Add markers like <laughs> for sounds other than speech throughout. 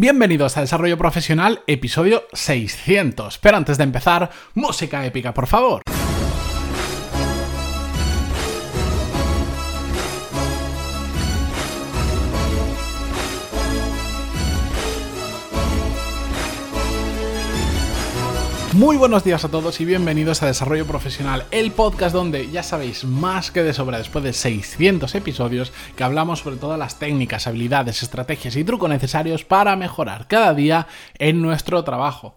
Bienvenidos a Desarrollo Profesional, episodio 600. Pero antes de empezar, música épica, por favor. Muy buenos días a todos y bienvenidos a Desarrollo Profesional, el podcast donde ya sabéis más que de sobra después de 600 episodios que hablamos sobre todas las técnicas, habilidades, estrategias y trucos necesarios para mejorar cada día en nuestro trabajo.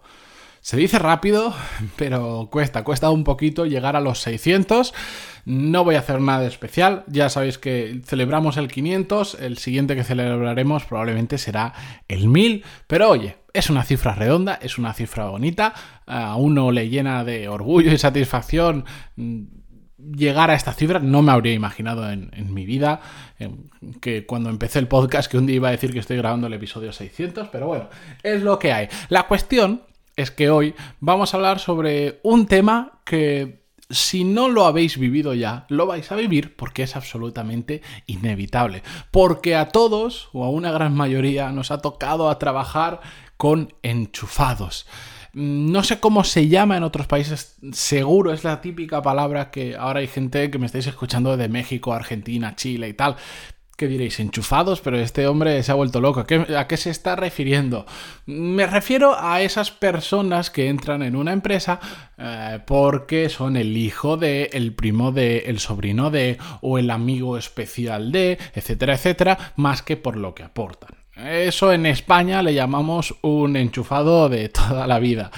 Se dice rápido, pero cuesta, cuesta un poquito llegar a los 600. No voy a hacer nada especial, ya sabéis que celebramos el 500, el siguiente que celebraremos probablemente será el 1000, pero oye, es una cifra redonda, es una cifra bonita, a uno le llena de orgullo y satisfacción mm, llegar a esta cifra. No me habría imaginado en, mi vida que cuando empecé el podcast que un día iba a decir que estoy grabando el episodio 600, pero bueno, es lo que hay. La cuestión es que hoy vamos a hablar sobre un tema que si no lo habéis vivido ya, lo vais a vivir porque es absolutamente inevitable. Porque a todos, o a una gran mayoría, nos ha tocado a trabajar con enchufados. No sé cómo se llama en otros países, seguro es la típica palabra que ahora hay gente que me estáis escuchando de México, Argentina, Chile y tal, ¿Qué diréis? Enchufados, pero este hombre se ha vuelto loco. ¿A qué, se está refiriendo? Me refiero a esas personas que entran en una empresa eh, porque son el hijo de, el primo de, el sobrino de, o el amigo especial de, etcétera, etcétera, más que por lo que aportan. Eso en España le llamamos un enchufado de toda la vida.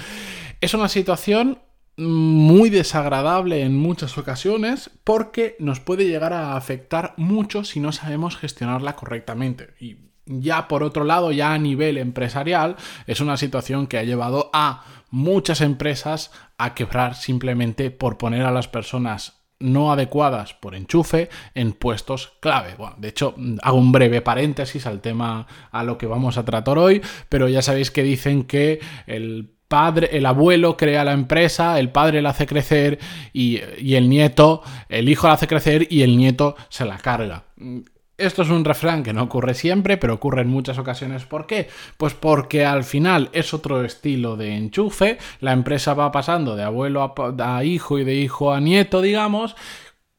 Es una situación muy desagradable en muchas ocasiones porque nos puede llegar a afectar mucho si no sabemos gestionarla correctamente. Y ya por otro lado, ya a nivel empresarial, es una situación que ha llevado a muchas empresas a quebrar simplemente por poner a las personas no adecuadas por enchufe en puestos clave. Bueno, de hecho, hago un breve paréntesis al tema a lo que vamos a tratar hoy, pero ya sabéis que dicen que el padre, el abuelo crea la empresa, el padre la hace crecer y, el nieto, el hijo la hace crecer y el nieto se la carga. Esto es un refrán que no ocurre siempre, pero ocurre en muchas ocasiones. ¿Por qué? Pues porque al final es otro estilo de enchufe, la empresa va pasando de abuelo a, a hijo y de hijo a nieto, digamos,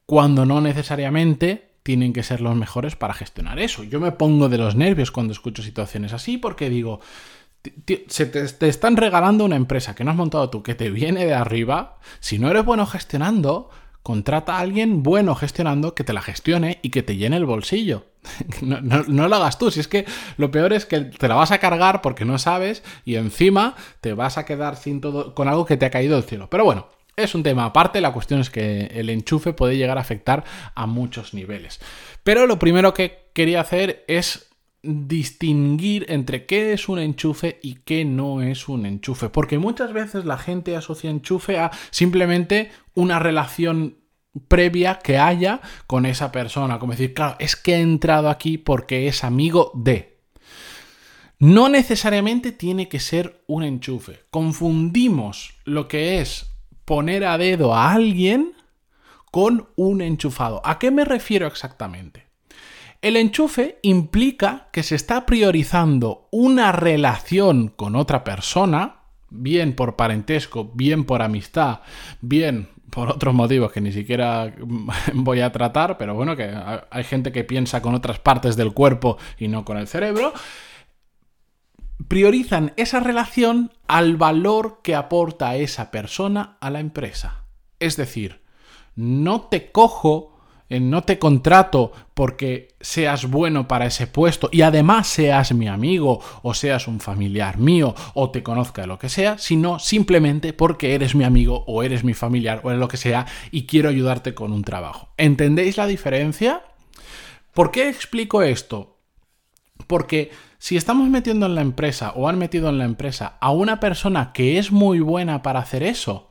cuando no necesariamente tienen que ser los mejores para gestionar eso. Yo me pongo de los nervios cuando escucho situaciones así porque digo, se te, están regalando una empresa que no has montado tú, que te viene de arriba. Si no eres bueno gestionando, contrata a alguien bueno gestionando que te la gestione y que te llene el bolsillo. <laughs> No, no, lo hagas tú, si es que lo peor es que te la vas a cargar porque no sabes y encima te vas a quedar sin todo, con algo que te ha caído del cielo. Pero bueno, es un tema aparte, la cuestión es que el enchufe puede llegar a afectar a muchos niveles. Pero lo primero que quería hacer es distinguir entre qué es un enchufe y qué no es un enchufe. Porque muchas veces la gente asocia enchufe a simplemente una relación previa que haya con esa persona. Como decir, claro, es que he entrado aquí porque es amigo de. No necesariamente tiene que ser un enchufe. Confundimos lo que es poner a dedo a alguien con un enchufado. ¿A qué me refiero exactamente? El enchufe implica que se está priorizando una relación con otra persona, bien por parentesco, bien por amistad, bien por otros motivos que ni siquiera <laughs> voy a tratar, pero bueno, que hay gente que piensa con otras partes del cuerpo y no con el cerebro, priorizan esa relación al valor que aporta esa persona a la empresa. Es decir, no te cojo no te contrato porque seas bueno para ese puesto y además seas mi amigo o seas un familiar mío o te conozca lo que sea, sino simplemente porque eres mi amigo o eres mi familiar o eres lo que sea y quiero ayudarte con un trabajo. ¿Entendéis la diferencia? ¿Por qué explico esto? Porque si estamos metiendo en la empresa o han metido en la empresa a una persona que es muy buena para hacer eso,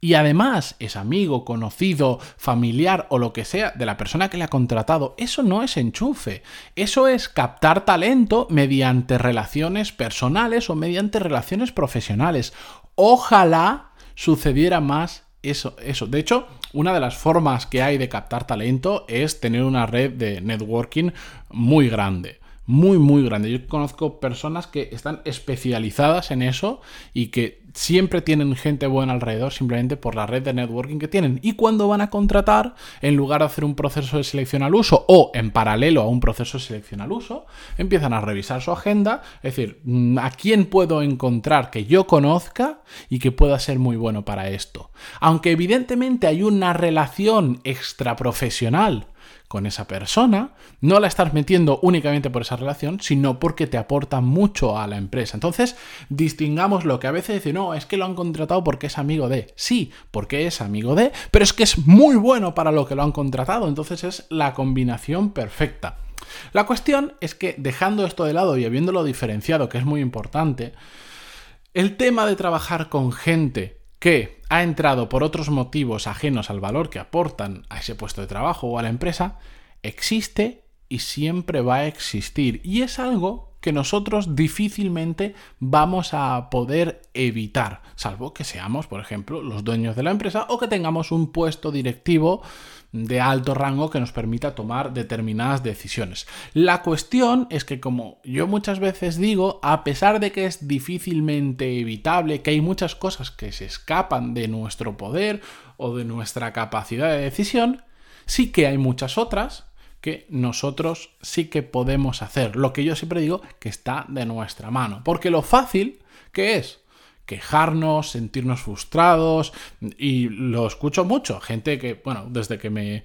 y además es amigo, conocido, familiar o lo que sea de la persona que le ha contratado, eso no es enchufe. Eso es captar talento mediante relaciones personales o mediante relaciones profesionales. Ojalá sucediera más eso. eso. De hecho, una de las formas que hay de captar talento es tener una red de networking muy grande muy, muy grande. Yo conozco personas que están especializadas en eso y que siempre tienen gente buena alrededor simplemente por la red de networking que tienen. Y cuando van a contratar, en lugar de hacer un proceso de selección al uso o en paralelo a un proceso de selección al uso, empiezan a revisar su agenda, es decir, mm, ¿a quién puedo encontrar que yo conozca y que pueda ser muy bueno para esto? Aunque evidentemente hay una relación extraprofesional con esa persona, no la estás metiendo únicamente por esa relación, sino porque te aporta mucho a la empresa. Entonces, distingamos lo que a veces dice, no, es que lo han contratado porque es amigo de. Sí, porque es amigo de, pero es que es muy bueno para lo que lo han contratado. Entonces es la combinación perfecta. La cuestión es que dejando esto de lado y habiéndolo diferenciado, que es muy importante, el tema de trabajar con gente que ha entrado por otros motivos ajenos al valor que aportan a ese puesto de trabajo o a la empresa, existe y siempre va a existir. Y es algo que nosotros difícilmente vamos a poder evitar, salvo que seamos, por ejemplo, los dueños de la empresa o que tengamos un puesto directivo de alto rango que nos permita tomar determinadas decisiones. La cuestión es que, como yo muchas veces digo, a pesar de que es difícilmente evitable, que hay muchas cosas que se escapan de nuestro poder o de nuestra capacidad de decisión, sí que hay muchas otras que nosotros sí que podemos hacer. Lo que yo siempre digo que está de nuestra mano. Porque lo fácil que es quejarnos, sentirnos frustrados y lo escucho mucho. Gente que, bueno, desde que me,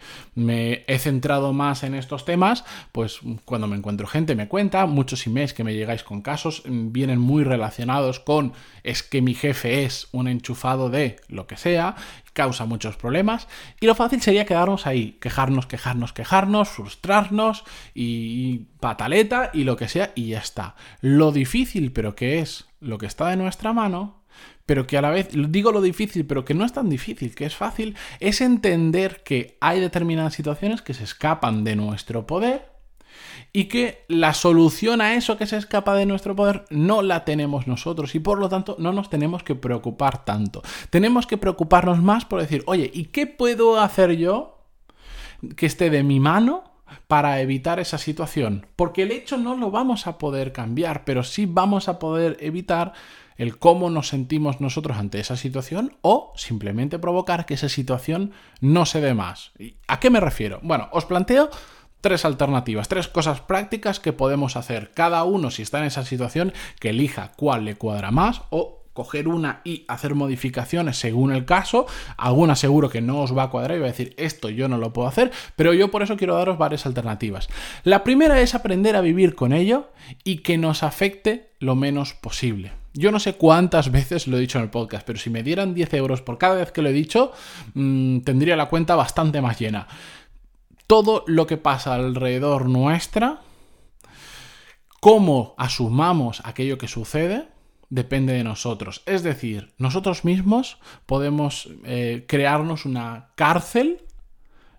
he centrado más en estos temas, pues cuando me encuentro gente me cuenta, muchos emails que me llegáis con casos vienen muy relacionados con es que mi jefe es un enchufado de lo que sea, causa muchos problemas y lo fácil sería quedarnos ahí, quejarnos, quejarnos, quejarnos, frustrarnos y pataleta y lo que sea y ya está. Lo difícil, pero que es lo que está de nuestra mano, pero que a la vez, digo lo difícil, pero que no es tan difícil, que es fácil, es entender que hay determinadas situaciones que se escapan de nuestro poder y que la solución a eso que se escapa de nuestro poder no la tenemos nosotros y por lo tanto no nos tenemos que preocupar tanto. Tenemos que preocuparnos más por decir, oye, ¿y qué puedo hacer yo que esté de mi mano para evitar esa situación. Porque el hecho no lo vamos a poder cambiar, pero sí vamos a poder evitar el cómo nos sentimos nosotros ante esa situación o simplemente provocar que esa situación no se dé más. ¿A qué me refiero? Bueno, os planteo tres alternativas, tres cosas prácticas que podemos hacer. Cada uno, si está en esa situación, que elija cuál le cuadra más o coger una y hacer modificaciones según el caso. Alguna seguro que no os va a cuadrar y va a decir esto yo no lo puedo hacer, pero yo por eso quiero daros varias alternativas. La primera es aprender a vivir con ello y que nos afecte lo menos posible. Yo no sé cuántas <laughs> veces lo he dicho en el podcast, pero si me dieran 10 euros por cada vez que lo he dicho, mm, tendría la cuenta bastante más llena. Todo lo que pasa alrededor nuestra, cómo asumamos aquello que sucede, depende de nosotros. Es decir, nosotros mismos podemos eh, crearnos una cárcel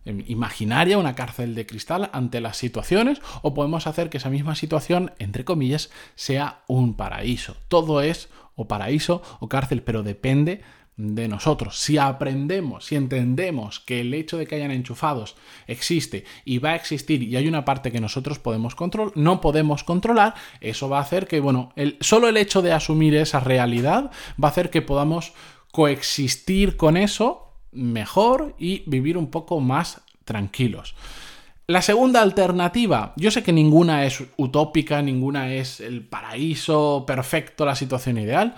em, imaginaria, una cárcel de cristal ante las situaciones, o podemos hacer que esa misma situación, entre comillas, sea un paraíso. Todo es o paraíso o cárcel, pero depende de nosotros. Si aprendemos, si entendemos que el hecho de que hayan enchufados existe y va a existir y hay una parte que nosotros podemos controlar, no podemos controlar, eso va a hacer que, bueno, el, solo el hecho de asumir esa realidad va a hacer que podamos coexistir con eso mejor y vivir un poco más tranquilos. La segunda alternativa, yo sé que ninguna es utópica, ninguna es el paraíso perfecto, la situación ideal,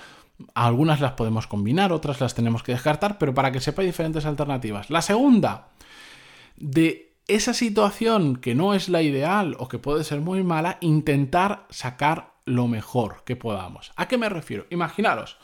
algunas las podemos combinar, otras las tenemos que descartar, pero para que sepa diferentes alternativas. La segunda, de esa situación que no es la ideal o que puede ser muy mala, intentar sacar lo mejor que podamos. ¿A qué me refiero? Imaginaros,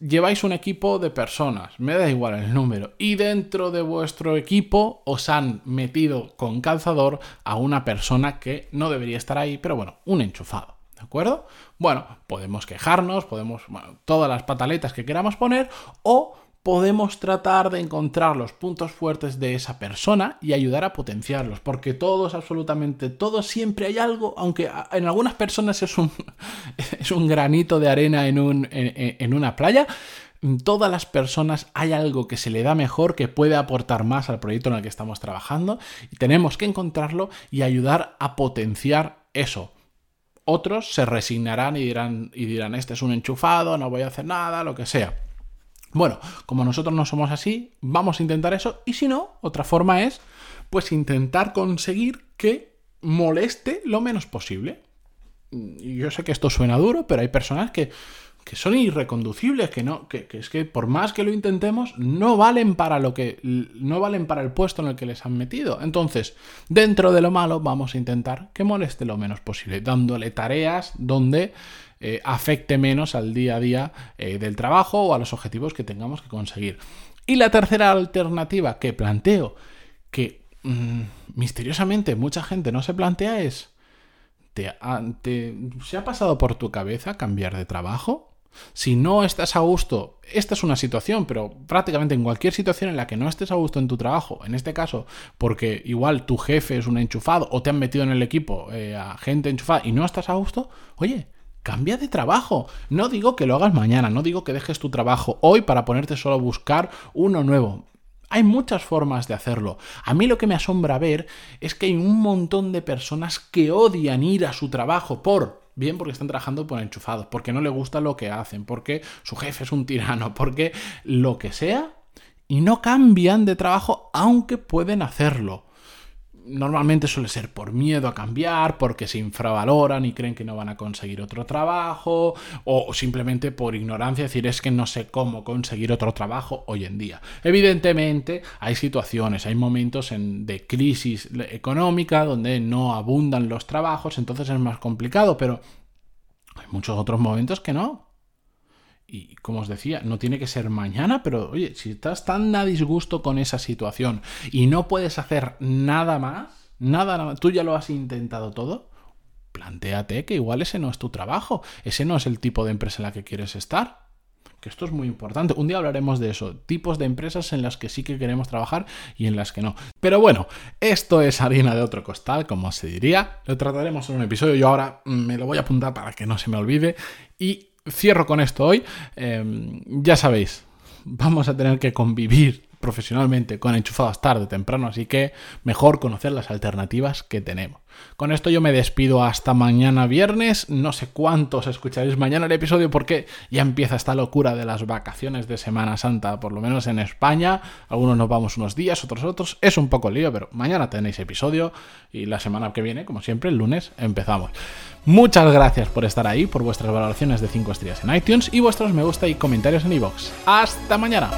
lleváis un equipo de personas, me da igual el número, y dentro de vuestro equipo os han metido con calzador a una persona que no debería estar ahí, pero bueno, un enchufado. ¿De acuerdo? Bueno, podemos quejarnos, podemos, todas las pataletas que queramos poner, o podemos tratar de encontrar los puntos fuertes de esa persona y ayudar a potenciarlos, porque todos, absolutamente todos, siempre hay algo, aunque en algunas personas es un, <laughs> es un granito de arena en, un, en una playa, en todas las personas hay algo que se le da mejor, que puede aportar más al proyecto en el que estamos trabajando, y tenemos que encontrarlo y ayudar a potenciar eso. Otros se resignarán y dirán, y dirán, este es un enchufado, no voy a hacer nada, lo que sea. Bueno, como nosotros no somos así, vamos a intentar eso. Y si no, otra forma es, pues intentar conseguir que moleste lo menos posible. Yo sé que esto suena duro, pero hay personas que que son irreconducibles, que no, que, es que por más que lo intentemos, no valen para lo que. no valen para el puesto en el que les han metido. Entonces, dentro de lo malo, vamos a intentar que moleste lo menos posible, dándole tareas donde eh, afecte menos al día a día eh, del trabajo o a los objetivos que tengamos que conseguir. Y la tercera alternativa que planteo, que mm, misteriosamente mucha gente no se plantea, es. ¿Te, ¿Se ha pasado por tu cabeza cambiar de trabajo? Si no estás a gusto, esta es una situación, pero prácticamente en cualquier situación en la que no estés a gusto en tu trabajo, en este caso, porque igual tu jefe es un enchufado o te han metido en el equipo eh, a gente enchufada y no estás a gusto, oye, cambia de trabajo. No digo que lo hagas mañana, no digo que dejes tu trabajo hoy para ponerte solo a buscar uno nuevo. Hay muchas formas de hacerlo. A mí lo que me asombra ver es que hay un montón de personas que odian ir a su trabajo por bien porque están trabajando por enchufados, porque no le gusta lo que hacen, porque su jefe es un tirano, porque lo que sea, y no cambian de trabajo aunque pueden hacerlo normalmente suele ser por miedo a cambiar, porque se infravaloran y creen que no van a conseguir otro trabajo, o simplemente por ignorancia, decir es que no sé cómo conseguir otro trabajo hoy en día. Evidentemente hay situaciones, hay momentos en, de crisis económica donde no abundan los trabajos, entonces es más complicado, pero hay muchos otros momentos que no. Y como os decía, no tiene que ser mañana, pero oye, si estás tan a disgusto con esa situación y no puedes hacer nada más, nada, nada, tú ya lo has intentado todo, plantéate que igual ese no es tu trabajo, ese no es el tipo de empresa en la que quieres estar. Que esto es muy importante. Un día hablaremos de eso, tipos de empresas en las que sí que queremos trabajar y en las que no. Pero bueno, esto es harina de otro costal, como se diría. Lo trataremos en un episodio. Yo ahora me lo voy a apuntar para que no se me olvide. Y cierro con esto hoy. Em, ya sabéis, vamos a tener que convivir profesionalmente con enchufados tarde o temprano, así que mejor conocer las alternativas que tenemos. Con esto yo me despido hasta mañana viernes, no sé cuántos escucharéis mañana el episodio porque ya empieza esta locura de las vacaciones de Semana Santa, por lo menos en España, algunos nos vamos unos días, otros otros, es un poco lío, pero mañana tenéis episodio y la semana que viene, como siempre, el lunes empezamos. Muchas gracias por estar ahí, por vuestras valoraciones de 5 estrellas en iTunes y vuestros me gusta y comentarios en iVoox. ¡Hasta mañana!